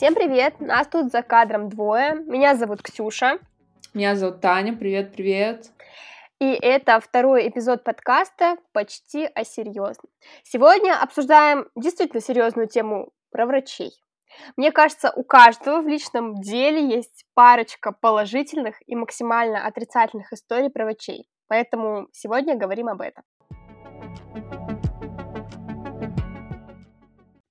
Всем привет! Нас тут за кадром двое. Меня зовут Ксюша. Меня зовут Таня. Привет, привет. И это второй эпизод подкаста «Почти о серьезном». Сегодня обсуждаем действительно серьезную тему про врачей. Мне кажется, у каждого в личном деле есть парочка положительных и максимально отрицательных историй про врачей. Поэтому сегодня говорим об этом.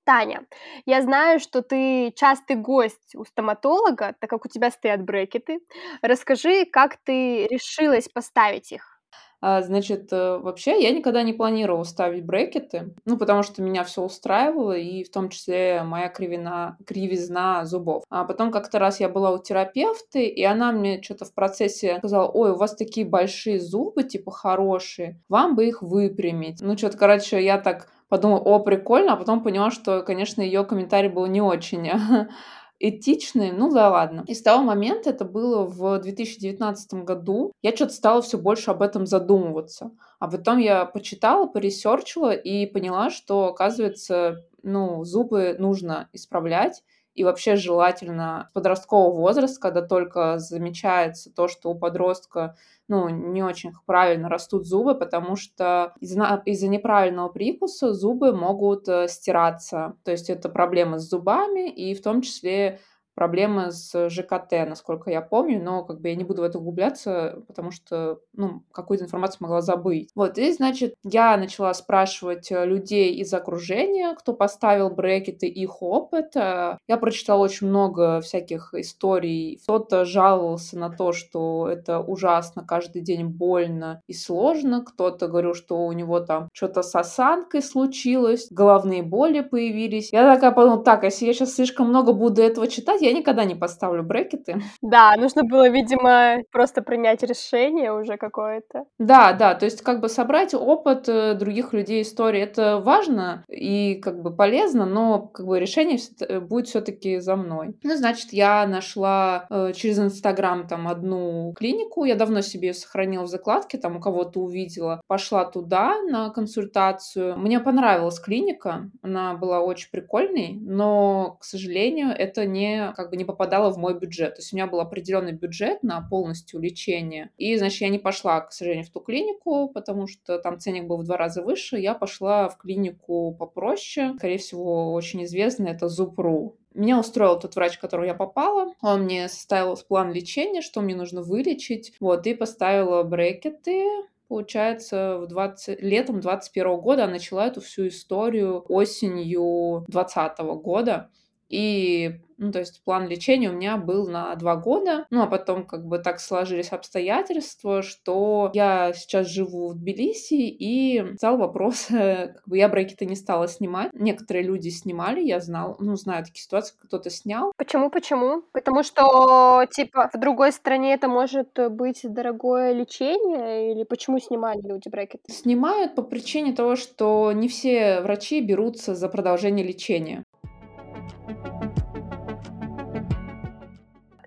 Таня, я знаю, что ты частый гость у стоматолога, так как у тебя стоят брекеты. Расскажи, как ты решилась поставить их? А, значит, э, вообще я никогда не планировала ставить брекеты, ну, потому что меня все устраивало, и в том числе моя кривина, кривизна зубов. А потом как-то раз я была у терапевта, и она мне что-то в процессе сказала, ой, у вас такие большие зубы, типа, хорошие, вам бы их выпрямить. Ну, что-то, короче, я так подумала, о, прикольно, а потом поняла, что, конечно, ее комментарий был не очень этичные, ну да ладно. И с того момента, это было в 2019 году, я что-то стала все больше об этом задумываться. А потом я почитала, поресерчила и поняла, что, оказывается, ну, зубы нужно исправлять, и вообще желательно подросткового возраста, когда только замечается то, что у подростка ну, не очень правильно растут зубы, потому что из-за, из неправильного прикуса зубы могут э, стираться. То есть это проблемы с зубами, и в том числе проблемы с ЖКТ, насколько я помню, но как бы я не буду в это углубляться, потому что, ну, какую-то информацию могла забыть. Вот, и, значит, я начала спрашивать э, людей из окружения, кто поставил брекеты, их опыт. Я прочитала очень много всяких историй. Кто-то жаловался на то, что это ужасно, каждый день больно и сложно. Кто-то говорил, что у него там что-то с осанкой случилось, головные боли появились. Я такая подумала, так, а если я сейчас слишком много буду этого читать, я никогда не поставлю брекеты. Да, нужно было, видимо, просто принять решение уже какое-то. Да, да, то есть как бы собрать опыт э, других людей истории, это важно и как бы полезно, но как бы решение э, будет все-таки за мной. Ну, значит, я нашла э, через Инстаграм там одну клинику, я давно себе ее сохранила в закладке, там у кого-то увидела, пошла туда на консультацию. Мне понравилась клиника, она была очень прикольной, но, к сожалению, это не как бы не попадала в мой бюджет. То есть у меня был определенный бюджет на полностью лечение. И, значит, я не пошла, к сожалению, в ту клинику, потому что там ценник был в два раза выше. Я пошла в клинику попроще. Скорее всего, очень известный. Это Зупру. Меня устроил тот врач, к которому я попала. Он мне составил план лечения, что мне нужно вылечить. Вот, и поставила брекеты, получается, в 20... летом 21 года, а начала эту всю историю осенью 20 года. И ну, то есть план лечения у меня был на два года. Ну, а потом как бы так сложились обстоятельства, что я сейчас живу в Тбилиси, и стал вопрос, как бы я брекеты не стала снимать. Некоторые люди снимали, я знал, ну, знаю такие ситуации, кто-то снял. Почему, почему? Потому что, типа, в другой стране это может быть дорогое лечение, или почему снимали люди брекеты? Снимают по причине того, что не все врачи берутся за продолжение лечения.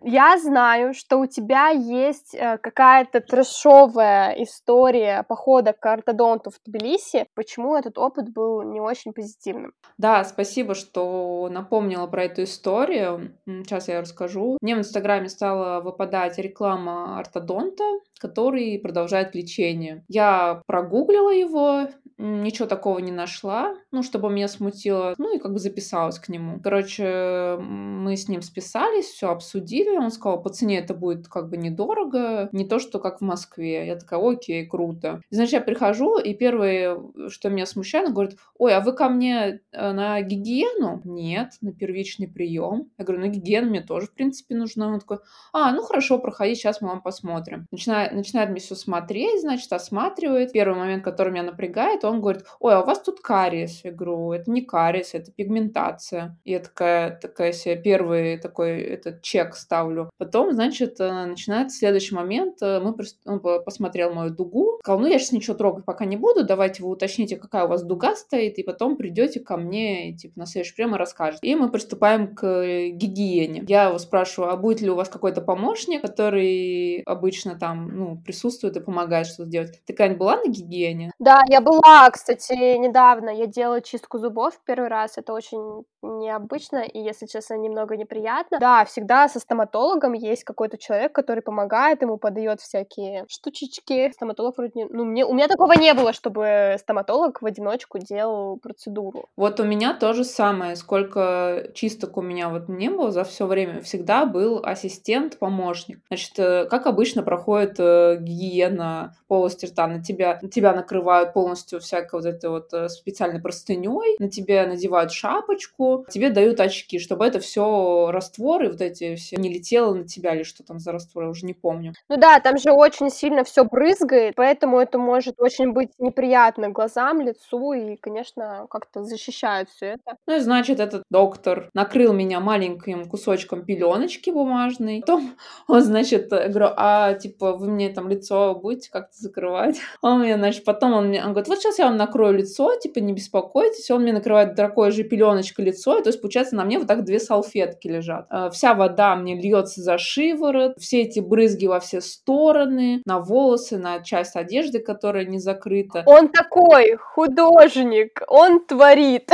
Я знаю, что у тебя есть э, какая-то трэшовая история похода к ортодонту в Тбилиси. Почему этот опыт был не очень позитивным? Да, спасибо, что напомнила про эту историю. Сейчас я расскажу. Мне в Инстаграме стала выпадать реклама ортодонта, который продолжает лечение. Я прогуглила его, ничего такого не нашла, ну, чтобы меня смутило, ну, и как бы записалась к нему. Короче, мы с ним списались, все обсудили, он сказал, по цене это будет как бы недорого, не то, что как в Москве. Я такая, окей, круто. И, значит, я прихожу, и первое, что меня смущает, он говорит, ой, а вы ко мне э, на гигиену? Нет, на первичный прием. Я говорю, на гигиену мне тоже, в принципе, нужна. Он такой, а, ну хорошо, проходи, сейчас мы вам посмотрим. Начинает, начинает мне все смотреть, значит, осматривает. Первый момент, который меня напрягает, он говорит, ой, а у вас тут кариес. Я говорю, это не кариес, это пигментация. Я такая, такая себе первый такой этот чек ставлю. Потом, значит, э, начинается следующий момент. Э, мы, он посмотрел мою дугу, сказал, ну я сейчас ничего трогать пока не буду, давайте вы уточните, какая у вас дуга стоит, и потом придете ко мне, и, типа, на следующий прием и расскажете. И мы приступаем к э, гигиене. Я его спрашиваю, а будет ли у вас какой-то помощник, который обычно там, ну, присутствует и помогает что-то делать. Ты, Кань, была на гигиене? Да, я была Да, кстати, недавно я делала чистку зубов первый раз. Это очень необычно и, если честно, немного неприятно. Да, всегда со стоматологом есть какой-то человек, который помогает ему, подает всякие штучечки. Стоматолог вроде не... Ну, мне... у меня такого не было, чтобы стоматолог в одиночку делал процедуру. Вот у меня то же самое. Сколько чисток у меня вот не было за все время, всегда был ассистент-помощник. Значит, э, как обычно проходит э, гигиена полости рта, на тебя, тебя накрывают полностью всякой вот этой вот э, специальной простыней, на тебя надевают шапочку, тебе дают очки, чтобы это все растворы вот эти все не летело на тебя или что там за раствор, я уже не помню. Ну да, там же очень сильно все брызгает, поэтому это может очень быть неприятно глазам, лицу, и, конечно, как-то защищают все это. Ну и значит, этот доктор накрыл меня маленьким кусочком пеленочки бумажной. Потом он, значит, говорю, а типа вы мне там лицо будете как-то закрывать? Он мне, значит, потом он мне, он говорит, вот сейчас я вам накрою лицо, типа не беспокойтесь. Он мне накрывает такой же пеленочкой лицо, и то есть получается на мне вот так две салфетки лежат. Э, вся вода мне льется за шиворот, все эти брызги во все стороны, на волосы, на часть одежды, которая не закрыта. Он такой художник, он творит.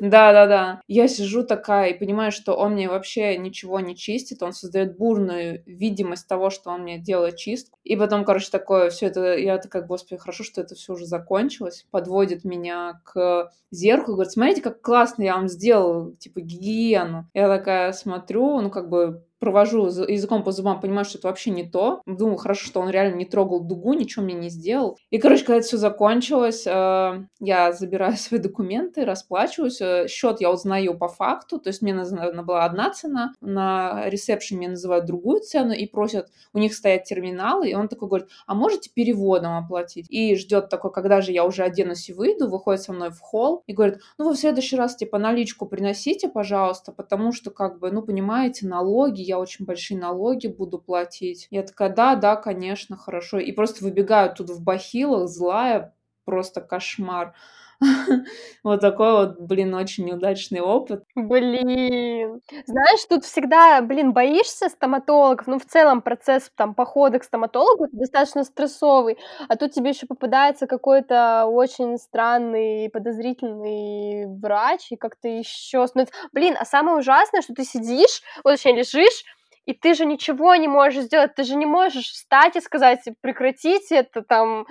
Да-да-да. Я сижу такая и понимаю, что он мне вообще ничего не чистит, он создает бурную видимость того, что он мне делает чистку. И потом, короче, такое все это, я такая, господи, хорошо, что это все уже закончилось. Подводит меня к зеркалу, говорит, смотрите, как классно я вам сделал, типа, гигиену. Я такая смотрю, ну, как бы провожу языком по зубам, понимаю, что это вообще не то. Думаю, хорошо, что он реально не трогал дугу, ничего мне не сделал. И, короче, когда это все закончилось, э, я забираю свои документы, расплачиваюсь. Э, счет я узнаю по факту, то есть мне нужна была одна цена, на ресепшене называют другую цену и просят, у них стоят терминалы, и он такой говорит, а можете переводом оплатить? И ждет такой, когда же я уже оденусь и выйду, выходит со мной в холл и говорит, ну вы в следующий раз, типа, наличку приносите, пожалуйста, потому что, как бы, ну, понимаете, налоги, я очень большие налоги буду платить. Я такая, да, да, конечно, хорошо. И просто выбегаю тут в бахилах, злая, просто кошмар. Вот такой вот, блин, очень неудачный опыт. Блин. Знаешь, тут всегда, блин, боишься стоматологов. Ну, в целом процесс там похода к стоматологу достаточно стрессовый. А тут тебе еще попадается какой-то очень странный, подозрительный врач, и как-то еще... Блин, а самое ужасное, что ты сидишь, вот точнее лежишь, и ты же ничего не можешь сделать, ты же не можешь встать и сказать, прекратите это, там,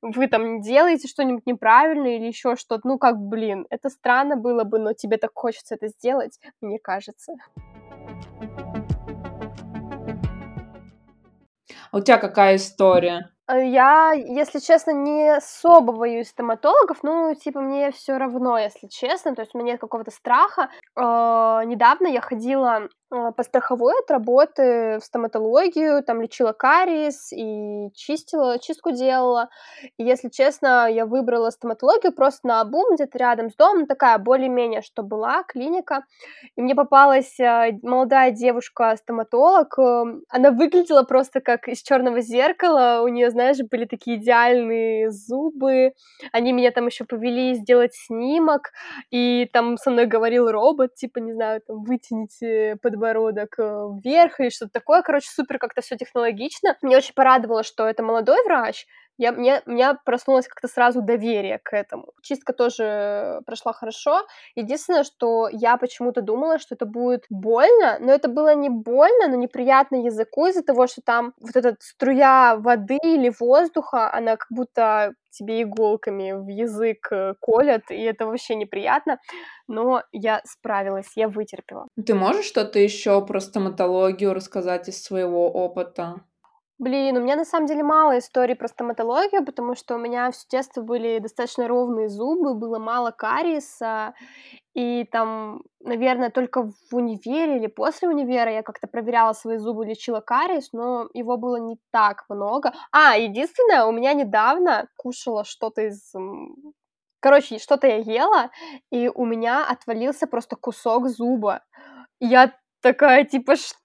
вы там делаете что-нибудь неправильно или еще что-то. Ну, как, блин, это странно было бы, но тебе так хочется это сделать, мне кажется. А у тебя какая история? Э, я, если честно, не особо боюсь стоматологов, ну, типа, мне все равно, если честно, то есть у меня нет какого-то страха. Э, недавно я ходила по страховой от работы в стоматологию, там лечила кариес и чистила, чистку делала. И, если честно, я выбрала стоматологию просто на обум, где-то рядом с домом, такая более-менее, что была клиника. И мне попалась молодая девушка-стоматолог, она выглядела просто как из черного зеркала, у нее знаешь, были такие идеальные зубы. Они меня там еще повели сделать снимок, и там со мной говорил робот, типа, не знаю, там, вытяните подбородок э, вверх или что-то такое. Короче, супер как-то все технологично. Мне очень порадовало, что это молодой врач, я, мне, у меня проснулось как-то сразу доверие к этому. Чистка тоже прошла хорошо. Единственное, что я почему-то думала, что это будет больно, но это было не больно, но неприятно языку из-за того, что там вот эта струя воды или воздуха, она как будто тебе иголками в язык э, колят, и это вообще неприятно, но я справилась, я вытерпела. Ты можешь что-то еще про стоматологию рассказать из своего опыта? Блин, у меня на самом деле мало историй про стоматологию, потому что у меня все детство были достаточно ровные зубы, было мало кариеса, и там, наверное, только в универе или после универа я как-то проверяла свои зубы, лечила кариес, но его было не так много. А, единственное, у меня недавно кушала что-то из Короче, что-то я ела, и у меня отвалился просто кусок зуба. я такая, типа, что?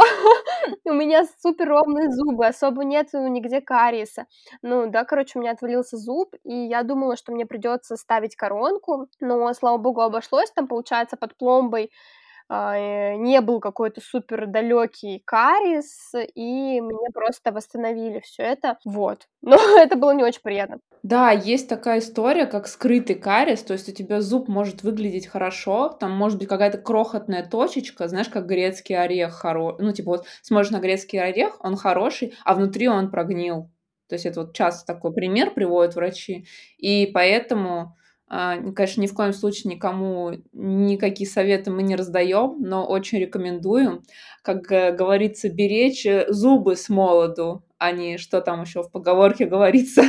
у меня супер ровные зубы, особо нет нигде кариеса. Ну, да, короче, у меня отвалился зуб, и я думала, что мне придется ставить коронку, но, слава богу, обошлось, там, получается, под пломбой не был какой-то супер далекий карис, и мне просто восстановили все это. Вот. Но это было не очень приятно. Да, есть такая история, как скрытый карис, то есть у тебя зуб может выглядеть хорошо, там может быть какая-то крохотная точечка, знаешь, как грецкий орех хороший, ну, типа вот смотришь на грецкий орех, он хороший, а внутри он прогнил. То есть это вот часто такой пример приводят врачи, и поэтому а, конечно, ни в коем случае никому никакие советы мы не раздаем, но очень рекомендуем, как говорится, беречь э, зубы с молоду, а не что там еще в поговорке говорится.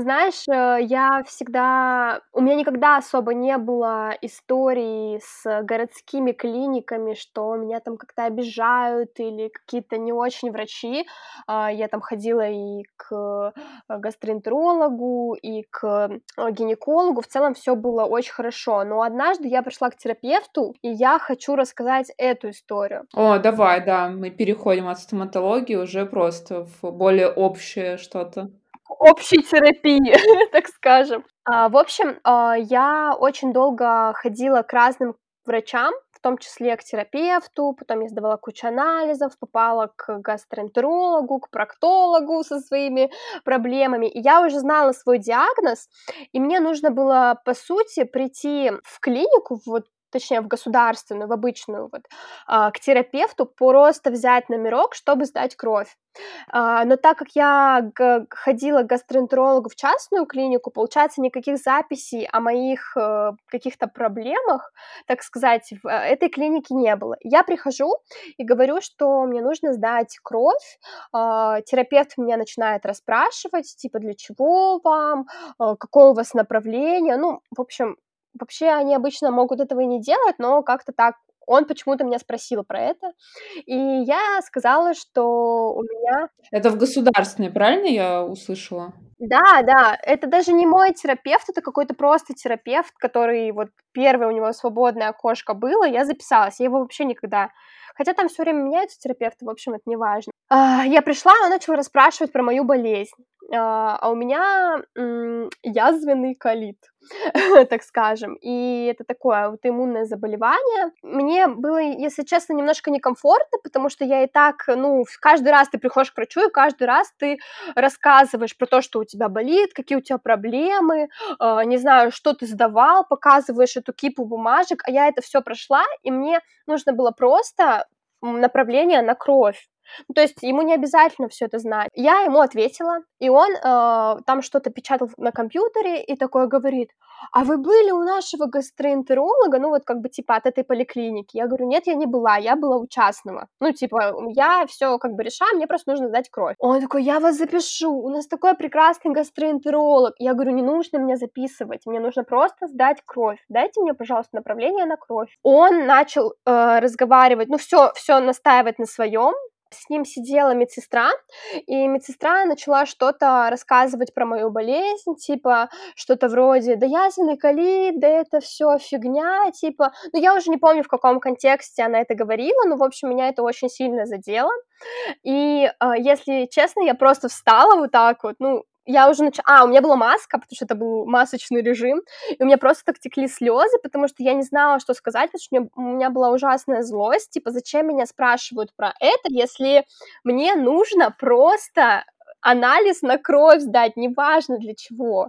Знаешь, э, я всегда у меня никогда особо не было историй с городскими клиниками, что меня там как-то обижают или какие-то не очень врачи. А, я там ходила и к э, гастроэнтерологу, и к гинекологу. В целом все было очень хорошо. Но однажды я пришла к терапевту, и я хочу рассказать эту историю. О, давай, да, мы переходим от стоматологии уже просто в более общее что-то общей терапии, так скажем. А, в общем, а, я очень долго ходила к разным врачам, в том числе к терапевту, потом я сдавала кучу анализов, попала к гастроэнтерологу, к проктологу со своими проблемами, и я уже знала свой диагноз, и мне нужно было, по сути, прийти в клинику, вот точнее в государственную, в обычную, вот, а, к терапевту просто взять номерок, чтобы сдать кровь. А, но так как я ходила к гастроэнтерологу в частную клинику, получается, никаких записей о моих э, каких-то проблемах, так сказать, в э, этой клинике не было. Я прихожу и говорю, что мне нужно сдать кровь. А, терапевт меня начинает расспрашивать, типа, для чего вам, какое у вас направление. Ну, в общем, Вообще они обычно могут этого и не делать, но как-то так он почему-то меня спросил про это, и я сказала, что у меня... Это в государственной, правильно я услышала? Да, да, это даже не мой терапевт, это какой-то просто терапевт, который вот первое у него свободное окошко было, я записалась, я его вообще никогда... Хотя там все время меняются терапевты, в общем, это не важно. А, я пришла, он начал расспрашивать про мою болезнь. А, а у меня язвенный колит, так скажем, и это такое аутоиммунное заболевание. Мне было, если честно, немножко некомфортно, потому что я и так, ну, каждый раз ты приходишь к врачу, и каждый раз ты рассказываешь про то, что у тебя болит, какие у тебя проблемы, а, не знаю, что ты сдавал, показываешь эту кипу бумажек, а я это все прошла, и мне нужно было просто направление на кровь. Ну, то есть ему не обязательно все это знать. Я ему ответила, и он э, там что-то печатал на компьютере и такое говорит, а вы были у нашего гастроэнтеролога, ну вот как бы типа от этой поликлиники? Я говорю, нет, я не была, я была у частного. Ну типа я все как бы решаю, мне просто нужно сдать кровь. Он такой, я вас запишу, у нас такой прекрасный гастроэнтеролог. Я говорю, не нужно меня записывать, мне нужно просто сдать кровь. Дайте мне, пожалуйста, направление на кровь. Он начал э, разговаривать, ну все, все настаивать на своем, с ним сидела медсестра, и медсестра начала что-то рассказывать про мою болезнь, типа что-то вроде «да язвенный колит, да это все фигня», типа, ну я уже не помню, в каком контексте она это говорила, но, в общем, меня это очень сильно задело, и, э, если честно, я просто встала вот так вот, ну, я уже начала... А, у меня была маска, потому что это был масочный режим, и у меня просто так текли слезы, потому что я не знала, что сказать, потому что у меня, у меня была ужасная злость, типа, зачем меня спрашивают про это, если мне нужно просто анализ на кровь сдать, неважно для чего.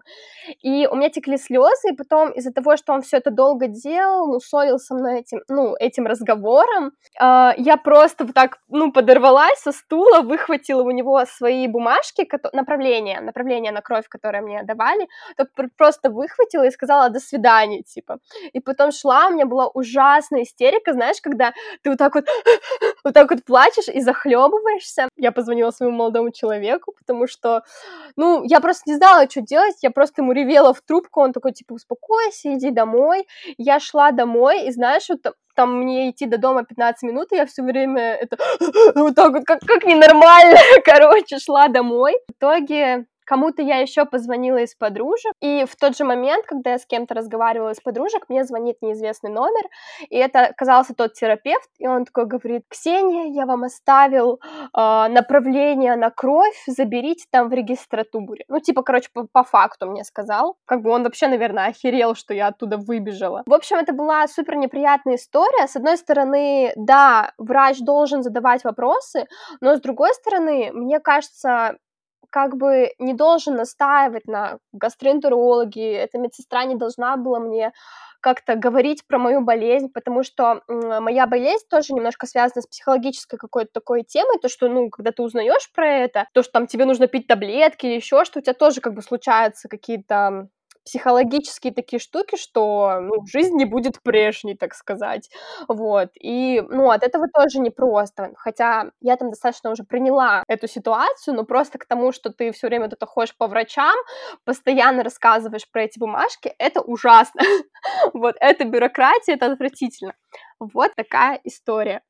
И у меня текли слезы, и потом из-за того, что он все это долго делал, мусолил со мной этим, ну, этим разговором, э, я просто вот так, ну, подорвалась со стула, выхватила у него свои бумажки, направление, направление на кровь, которое мне давали, так просто выхватила и сказала «до свидания», типа. И потом шла, у меня была ужасная истерика, знаешь, когда ты вот так вот, вот так вот плачешь и захлебываешься. Я позвонила своему молодому человеку, потому что, ну, я просто не знала, что делать, я просто ему ревела в трубку, он такой, типа, успокойся, иди домой. Я шла домой, и знаешь, вот там мне идти до дома 15 минут, и я все время это вот так вот, как, как ненормально, короче, шла домой. В итоге кому-то я еще позвонила из подружек, и в тот же момент, когда я с кем-то разговаривала из подружек, мне звонит неизвестный номер, и это оказался тот терапевт, и он такой говорит, Ксения, я вам оставил э, направление на кровь, заберите там в регистратуре. Ну, типа, короче, по, по факту мне сказал. Как бы он вообще, наверное, охерел, что я оттуда выбежала. В общем, это была супер неприятная история. С одной стороны, да, врач должен задавать вопросы, но с другой стороны, мне кажется, как бы не должен настаивать на гастроэнтерологии, эта медсестра не должна была мне как-то говорить про мою болезнь, потому что моя болезнь тоже немножко связана с психологической какой-то такой темой, то, что, ну, когда ты узнаешь про это, то, что там тебе нужно пить таблетки или еще что, у тебя тоже как бы случаются какие-то психологические такие штуки, что ну, жизнь не будет прежней, так сказать. Вот. И, ну, от этого тоже непросто. Хотя я там достаточно уже приняла эту ситуацию, но просто к тому, что ты все время тут ходишь по врачам, постоянно рассказываешь про эти бумажки, это ужасно. Вот, это бюрократия, это отвратительно. Вот такая история.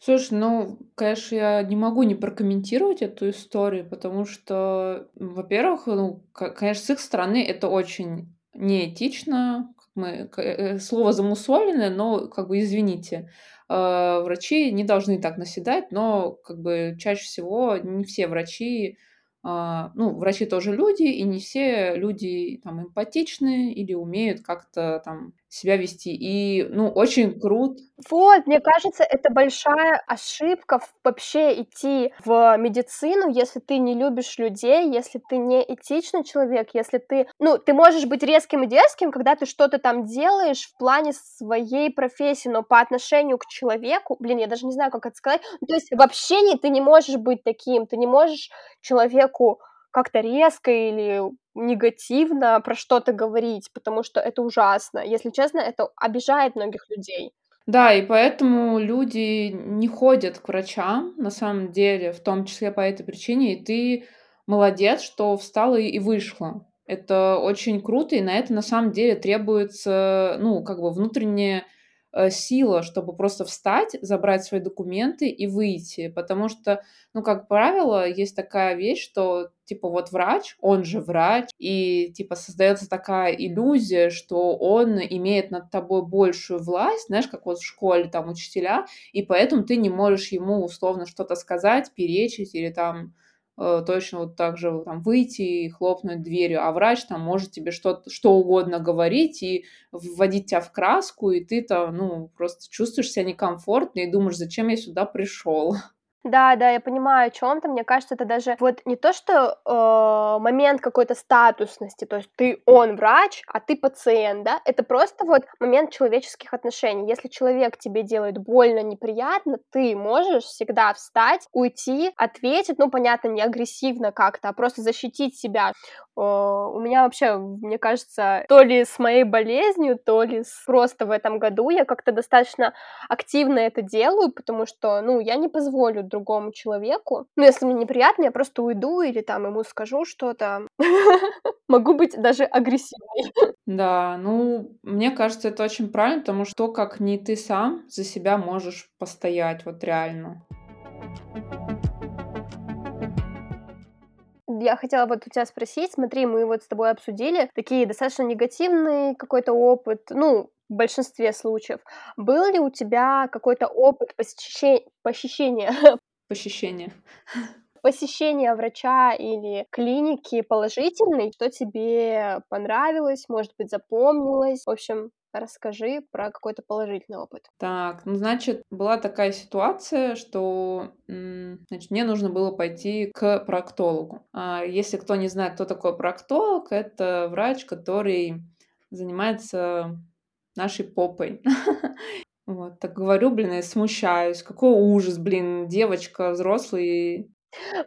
Слушай, ну, конечно, я не могу не прокомментировать эту историю, потому что, во-первых, ну, конечно, с их стороны это очень неэтично, мы, э, слово замусоленное, но, как бы, извините, э, врачи не должны так наседать, но, как бы, чаще всего не все врачи а, ну, врачи тоже люди, и не все люди там эмпатичны или умеют как-то там себя вести. И, ну, очень круто. Вот, мне кажется, это большая ошибка вообще идти в медицину, если ты не любишь людей, если ты не этичный человек, если ты, ну, ты можешь быть резким и дерзким, когда ты что-то там делаешь в плане своей профессии, но по отношению к человеку, блин, я даже не знаю, как это сказать, ну, то есть в общении ты не можешь быть таким, ты не можешь человеку как-то резко или негативно про что-то говорить, потому что это ужасно. Если честно, это обижает многих людей. Да, и поэтому люди не ходят к врачам, на самом деле, в том числе по этой причине, и ты молодец, что встала и вышла. Это очень круто, и на это на самом деле требуется, ну, как бы внутреннее Э, сила, чтобы просто встать, забрать свои документы и выйти. Потому что, ну, как правило, есть такая вещь, что, типа, вот врач, он же врач, и, типа, создается такая иллюзия, что он имеет над тобой большую власть, знаешь, как вот в школе там учителя, и поэтому ты не можешь ему условно что-то сказать, перечить или там Э, точно вот так же там выйти и хлопнуть дверью, а врач там может тебе что, что угодно говорить и вводить тебя в краску, и ты там, ну, просто чувствуешь себя некомфортно и думаешь, зачем я сюда пришел. Да, да, я понимаю, о чем ты. Мне кажется, это даже вот не то, что э, момент какой-то статусности, то есть ты он врач, а ты пациент, да, это просто вот момент человеческих отношений. Если человек тебе делает больно, неприятно, ты можешь всегда встать, уйти, ответить, ну, понятно, не агрессивно как-то, а просто защитить себя. Э, у меня вообще, мне кажется, то ли с моей болезнью, то ли с... просто в этом году я как-то достаточно активно это делаю, потому что, ну, я не позволю другому человеку. Ну, если мне неприятно, я просто уйду или там ему скажу что-то. Могу быть даже агрессивной. Да, ну, мне кажется, это очень правильно, потому что как не ты сам за себя можешь постоять, вот реально. Я хотела вот у тебя спросить, смотри, мы вот с тобой обсудили такие достаточно негативный какой-то опыт, ну, в большинстве случаев. Был ли у тебя какой-то опыт посещения, посещения Посещение. посещения врача или клиники положительный, что тебе понравилось, может быть, запомнилось? В общем, расскажи про какой-то положительный опыт. Так, ну, значит, была такая ситуация, что, значит, мне нужно было пойти к проктологу. А если кто не знает, кто такой проктолог, это врач, который занимается нашей попой. Вот, так говорю, блин, и смущаюсь. Какой ужас, блин, девочка взрослый.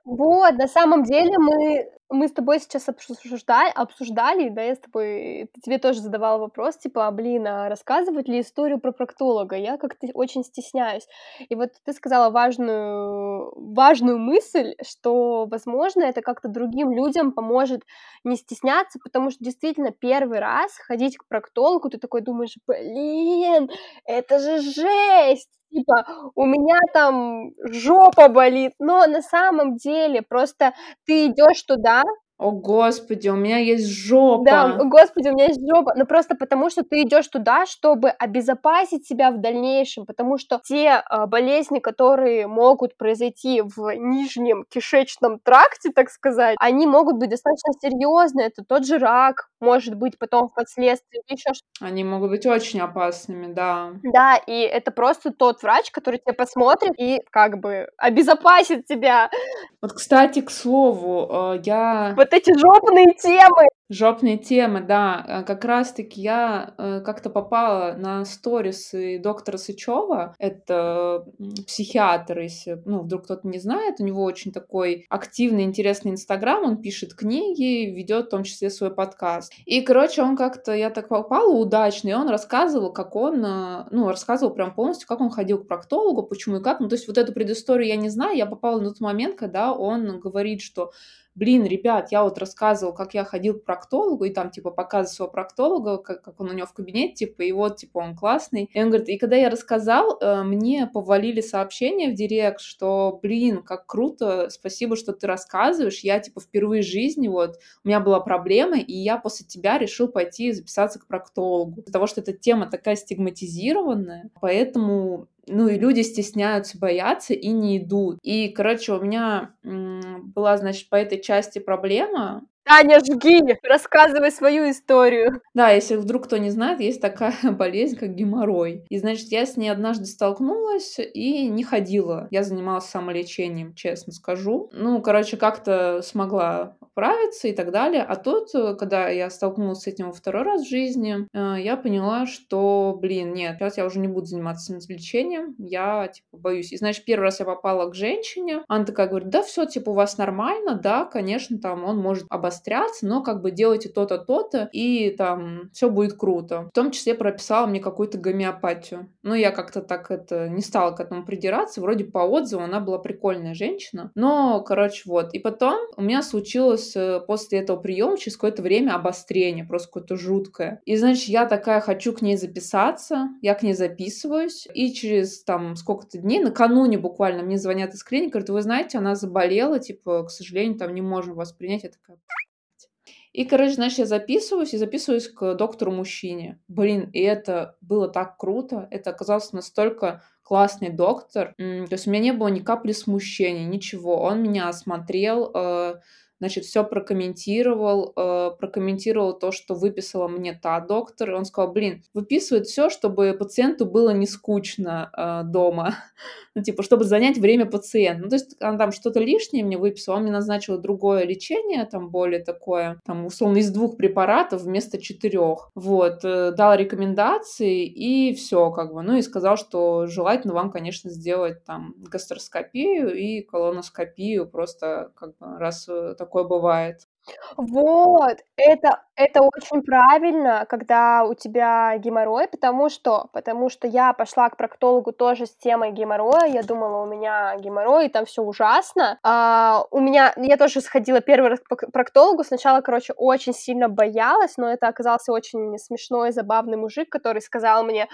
Вот, на самом деле мы мы с тобой сейчас обсуждали, обсуждали, да, я с тобой, тебе тоже задавала вопрос, типа, а, блин, а рассказывать ли историю про проктолога? Я как-то очень стесняюсь. И вот ты сказала важную, важную мысль, что, возможно, это как-то другим людям поможет не стесняться, потому что действительно первый раз ходить к проктологу, ты такой думаешь, блин, это же жесть! Типа, у меня там жопа болит, но на самом деле просто ты идешь туда, О, господи, у меня есть жопа. Да, о, господи, у меня есть жопа. Но просто потому, что ты идешь туда, чтобы обезопасить себя в дальнейшем, потому что те э, болезни, которые могут произойти в нижнем кишечном тракте, так сказать, они могут быть достаточно серьезные. Это тот же рак, может быть, потом впоследствии еще что Они могут быть очень опасными, да. Да, и это просто тот врач, который тебя посмотрит и как бы обезопасит тебя. Вот, кстати, к слову, э, я... Вот эти жопные темы. Жопные темы, да. Э, как раз-таки я э, как-то попала на сторисы доктора Сычева. Это психиатр, если, ну, вдруг кто-то не знает. У него очень такой активный, интересный инстаграм. Он пишет книги, ведет в том числе свой подкаст. И, короче, он как-то, я так попала удачно, и он рассказывал, как он, э, ну, рассказывал прям полностью, как он ходил к проктологу, почему и как. Ну, то есть вот эту предысторию я не знаю. Я попала на тот момент, когда он говорит, что блин, ребят, я вот рассказывал, как я ходил к проктологу, и там, типа, показывал своего проктолога, как, как он у него в кабинете, типа, и вот, типа, он классный. И он говорит, и когда я рассказал, э, мне повалили сообщение в директ, что, блин, как круто, спасибо, что ты рассказываешь, я, типа, впервые в жизни, вот, у меня была проблема, и я после тебя решил пойти записаться к проктологу, потому что эта тема такая стигматизированная, поэтому ну и люди стесняются, боятся и не идут. И, короче, у меня была, значит, по этой части проблема. Таня, жги, рассказывай свою историю. Да, если вдруг кто не знает, есть такая болезнь, как геморрой. И, значит, я с ней однажды столкнулась и не ходила. Я занималась самолечением, честно скажу. Ну, короче, как-то смогла справиться и так далее. А тут, э, когда я столкнулась с этим во второй раз в жизни, э, я поняла, что, блин, нет, сейчас я уже не буду заниматься самолечением, я, типа, боюсь. И, значит, первый раз я попала к женщине, она такая говорит, да, все, типа, у вас нормально, да, конечно, там он может обостряться, но как бы делайте то-то, то-то, и там все будет круто. В том числе прописала мне какую-то гомеопатию. Ну, я как-то так это не стала к этому придираться, вроде по отзыву она была прикольная женщина, но, короче, вот. И потом у меня случилось случилось э, после этого приема через какое-то время обострение, просто какое-то жуткое. И, значит, я такая хочу к ней записаться, я к ней записываюсь, и через там сколько-то дней, накануне буквально мне звонят из клиники, говорят, вы знаете, она заболела, типа, к сожалению, там не можем вас принять. Я такая, и, короче, значит, я записываюсь и записываюсь к доктору-мужчине. Блин, и это было так круто. Это оказался настолько классный доктор. То есть у меня не было ни капли смущения, ничего. Он меня осмотрел, э, значит, все прокомментировал, э, прокомментировал то, что выписала мне та доктор. И он сказал, блин, выписывает все, чтобы пациенту было не скучно э, дома, ну, типа, чтобы занять время пациента. Ну, то есть она там что-то лишнее мне выписала, он мне назначил другое лечение, там более такое, там, условно, из двух препаратов вместо четырех. Вот, э, дал рекомендации и все, как бы, ну, и сказал, что желательно вам, конечно, сделать там гастроскопию и колоноскопию, просто как бы раз э, так такое бывает. Вот, это это очень правильно, когда у тебя геморрой, потому что потому что я пошла к проктологу тоже с темой геморроя. Я думала, у меня геморрой, и там все ужасно. А, у меня я тоже сходила первый раз к проктологу. Сначала, короче, очень сильно боялась, но это оказался очень смешной, забавный мужик, который сказал мне: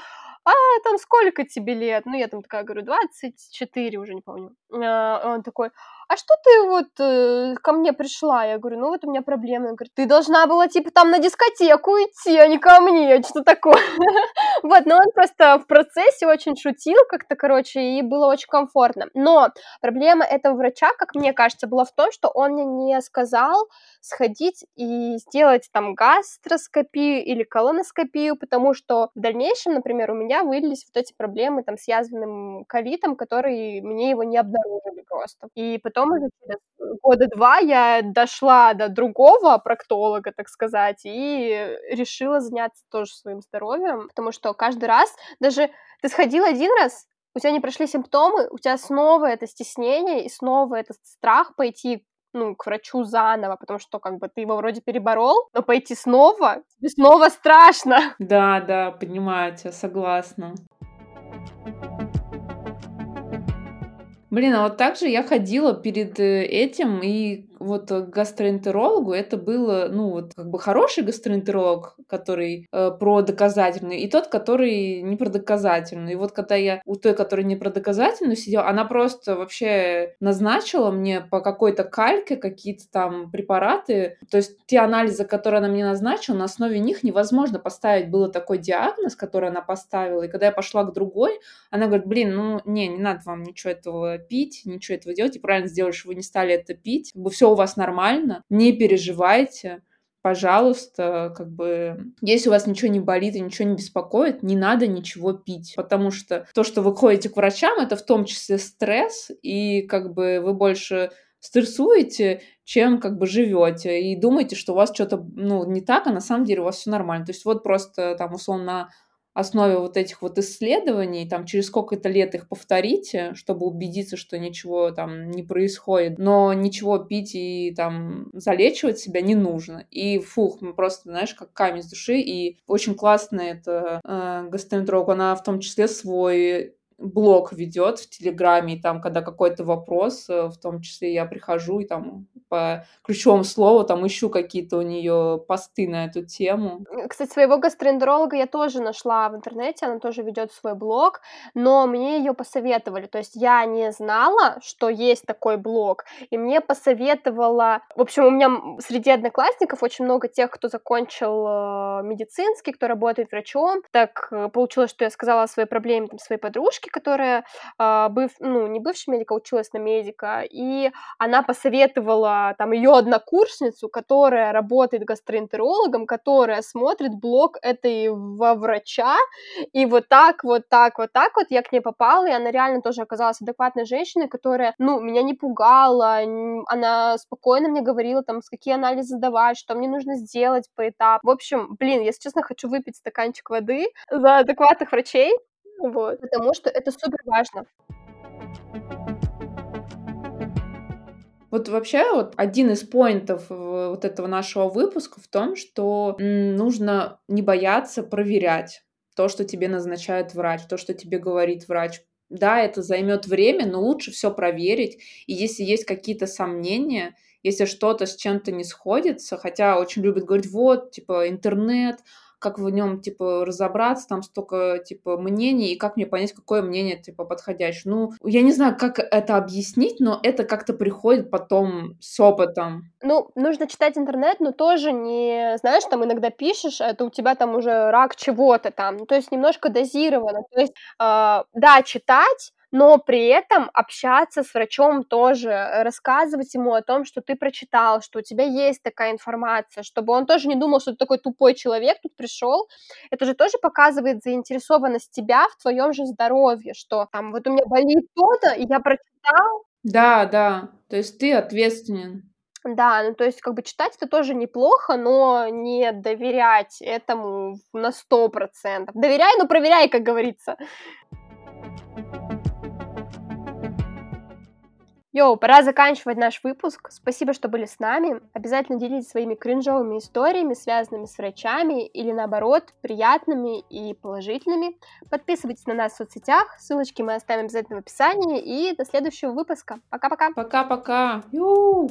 "А, там сколько тебе лет?" Ну, я там такая говорю: "24", уже не помню. А, он такой: а что ты вот э, ко мне пришла? Я говорю, ну вот у меня проблемы. Он говорит, ты должна была типа там на дискотеку идти, а не ко мне, что такое. вот, но он просто в процессе очень шутил как-то, короче, и было очень комфортно. Но проблема этого врача, как мне кажется, была в том, что он мне не сказал сходить и сделать там гастроскопию или колоноскопию, потому что в дальнейшем, например, у меня вылились вот эти проблемы там с язвенным колитом, которые мне его не обнаружили просто. И потом уже через года два я дошла до другого проктолога, так сказать, и решила заняться тоже своим здоровьем, потому что каждый раз, даже ты сходил один раз, у тебя не прошли симптомы, у тебя снова это стеснение и снова этот страх пойти ну, к врачу заново, потому что, как бы, ты его вроде переборол, но пойти снова, снова страшно. Да, да, понимаю тебя, согласна. Блин, а вот так же я ходила перед э, этим и вот к гастроэнтерологу, это было, ну, вот как бы хороший гастроэнтеролог, который э, про доказательный, и тот, который не про доказательный. И вот когда я у той, которая не про доказательную сидела, она просто вообще назначила мне по какой-то кальке какие-то там препараты. То есть те анализы, которые она мне назначила, на основе них невозможно поставить было такой диагноз, который она поставила. И когда я пошла к другой, она говорит, блин, ну, не, не надо вам ничего этого пить, ничего этого делать, и правильно сделали, что вы не стали это пить. Как бы все у вас нормально, не переживайте пожалуйста, как бы, если у вас ничего не болит и ничего не беспокоит, не надо ничего пить, потому что то, что вы ходите к врачам, это в том числе стресс, и как бы вы больше стрессуете, чем как бы живете и думаете, что у вас что-то ну, не так, а на самом деле у вас все нормально. То есть вот просто там условно основе вот этих вот исследований, там через сколько-то лет их повторите, чтобы убедиться, что ничего там не происходит, но ничего пить и там залечивать себя не нужно. И фух, мы просто, знаешь, как камень с души, и очень классно это э, гастроэнтеролог, она в том числе свой блог ведет в Телеграме, и там, когда какой-то вопрос, э, в том числе я прихожу и там по ключевому слову там ищу какие-то у нее посты на эту тему. Кстати, своего гастроэнтеролога я тоже нашла в интернете, она тоже ведет свой блог, но мне ее посоветовали, то есть я не знала, что есть такой блог, и мне посоветовала, в общем, у меня среди одноклассников очень много тех, кто закончил э, медицинский, кто работает врачом, так э, получилось, что я сказала о своей проблеме там, своей подружке, девушки, которая, э, быв, ну, не бывшая медика, училась на медика, и она посоветовала там ее однокурсницу, которая работает гастроэнтерологом, которая смотрит блог этой во врача, и вот так, вот так, вот так вот я к ней попала, и она реально тоже оказалась адекватной женщиной, которая, ну, меня не пугала, она спокойно мне говорила, там, с какие анализы давать, что мне нужно сделать по этапу. В общем, блин, если честно, хочу выпить стаканчик воды за адекватных врачей, вот, потому что это супер важно. Вот вообще вот один из поинтов вот этого нашего выпуска в том, что нужно не бояться проверять то, что тебе назначает врач, то, что тебе говорит врач. Да, это займет время, но лучше все проверить. И если есть какие-то сомнения, если что-то с чем-то не сходится, хотя очень любят говорить, вот, типа, интернет, как в нем, типа, разобраться, там столько, типа, мнений, и как мне понять, какое мнение, типа, подходящее. Ну, я не знаю, как это объяснить, но это как-то приходит потом с опытом. Ну, нужно читать интернет, но тоже не, знаешь, там иногда пишешь, это у тебя там уже рак чего-то там, то есть немножко дозировано. То есть, э, да, читать, но при этом общаться с врачом тоже, э, рассказывать ему о том, что ты прочитал, что у тебя есть такая информация, чтобы он тоже не думал, что ты такой тупой человек тут пришел. Это же тоже показывает заинтересованность тебя в твоем же здоровье, что там вот у меня болит то-то, и я прочитал. Да, да, то есть ты ответственен. Да, ну то есть как бы читать это тоже неплохо, но не доверять этому на сто процентов. Доверяй, но проверяй, как говорится. Йоу, пора заканчивать наш выпуск. Спасибо, что были с нами. Обязательно делитесь своими кринжовыми историями, связанными с врачами или наоборот, приятными и положительными. Подписывайтесь на нас в соцсетях, ссылочки мы оставим обязательно в описании. И до следующего выпуска. Пока-пока. Пока-пока. Ю.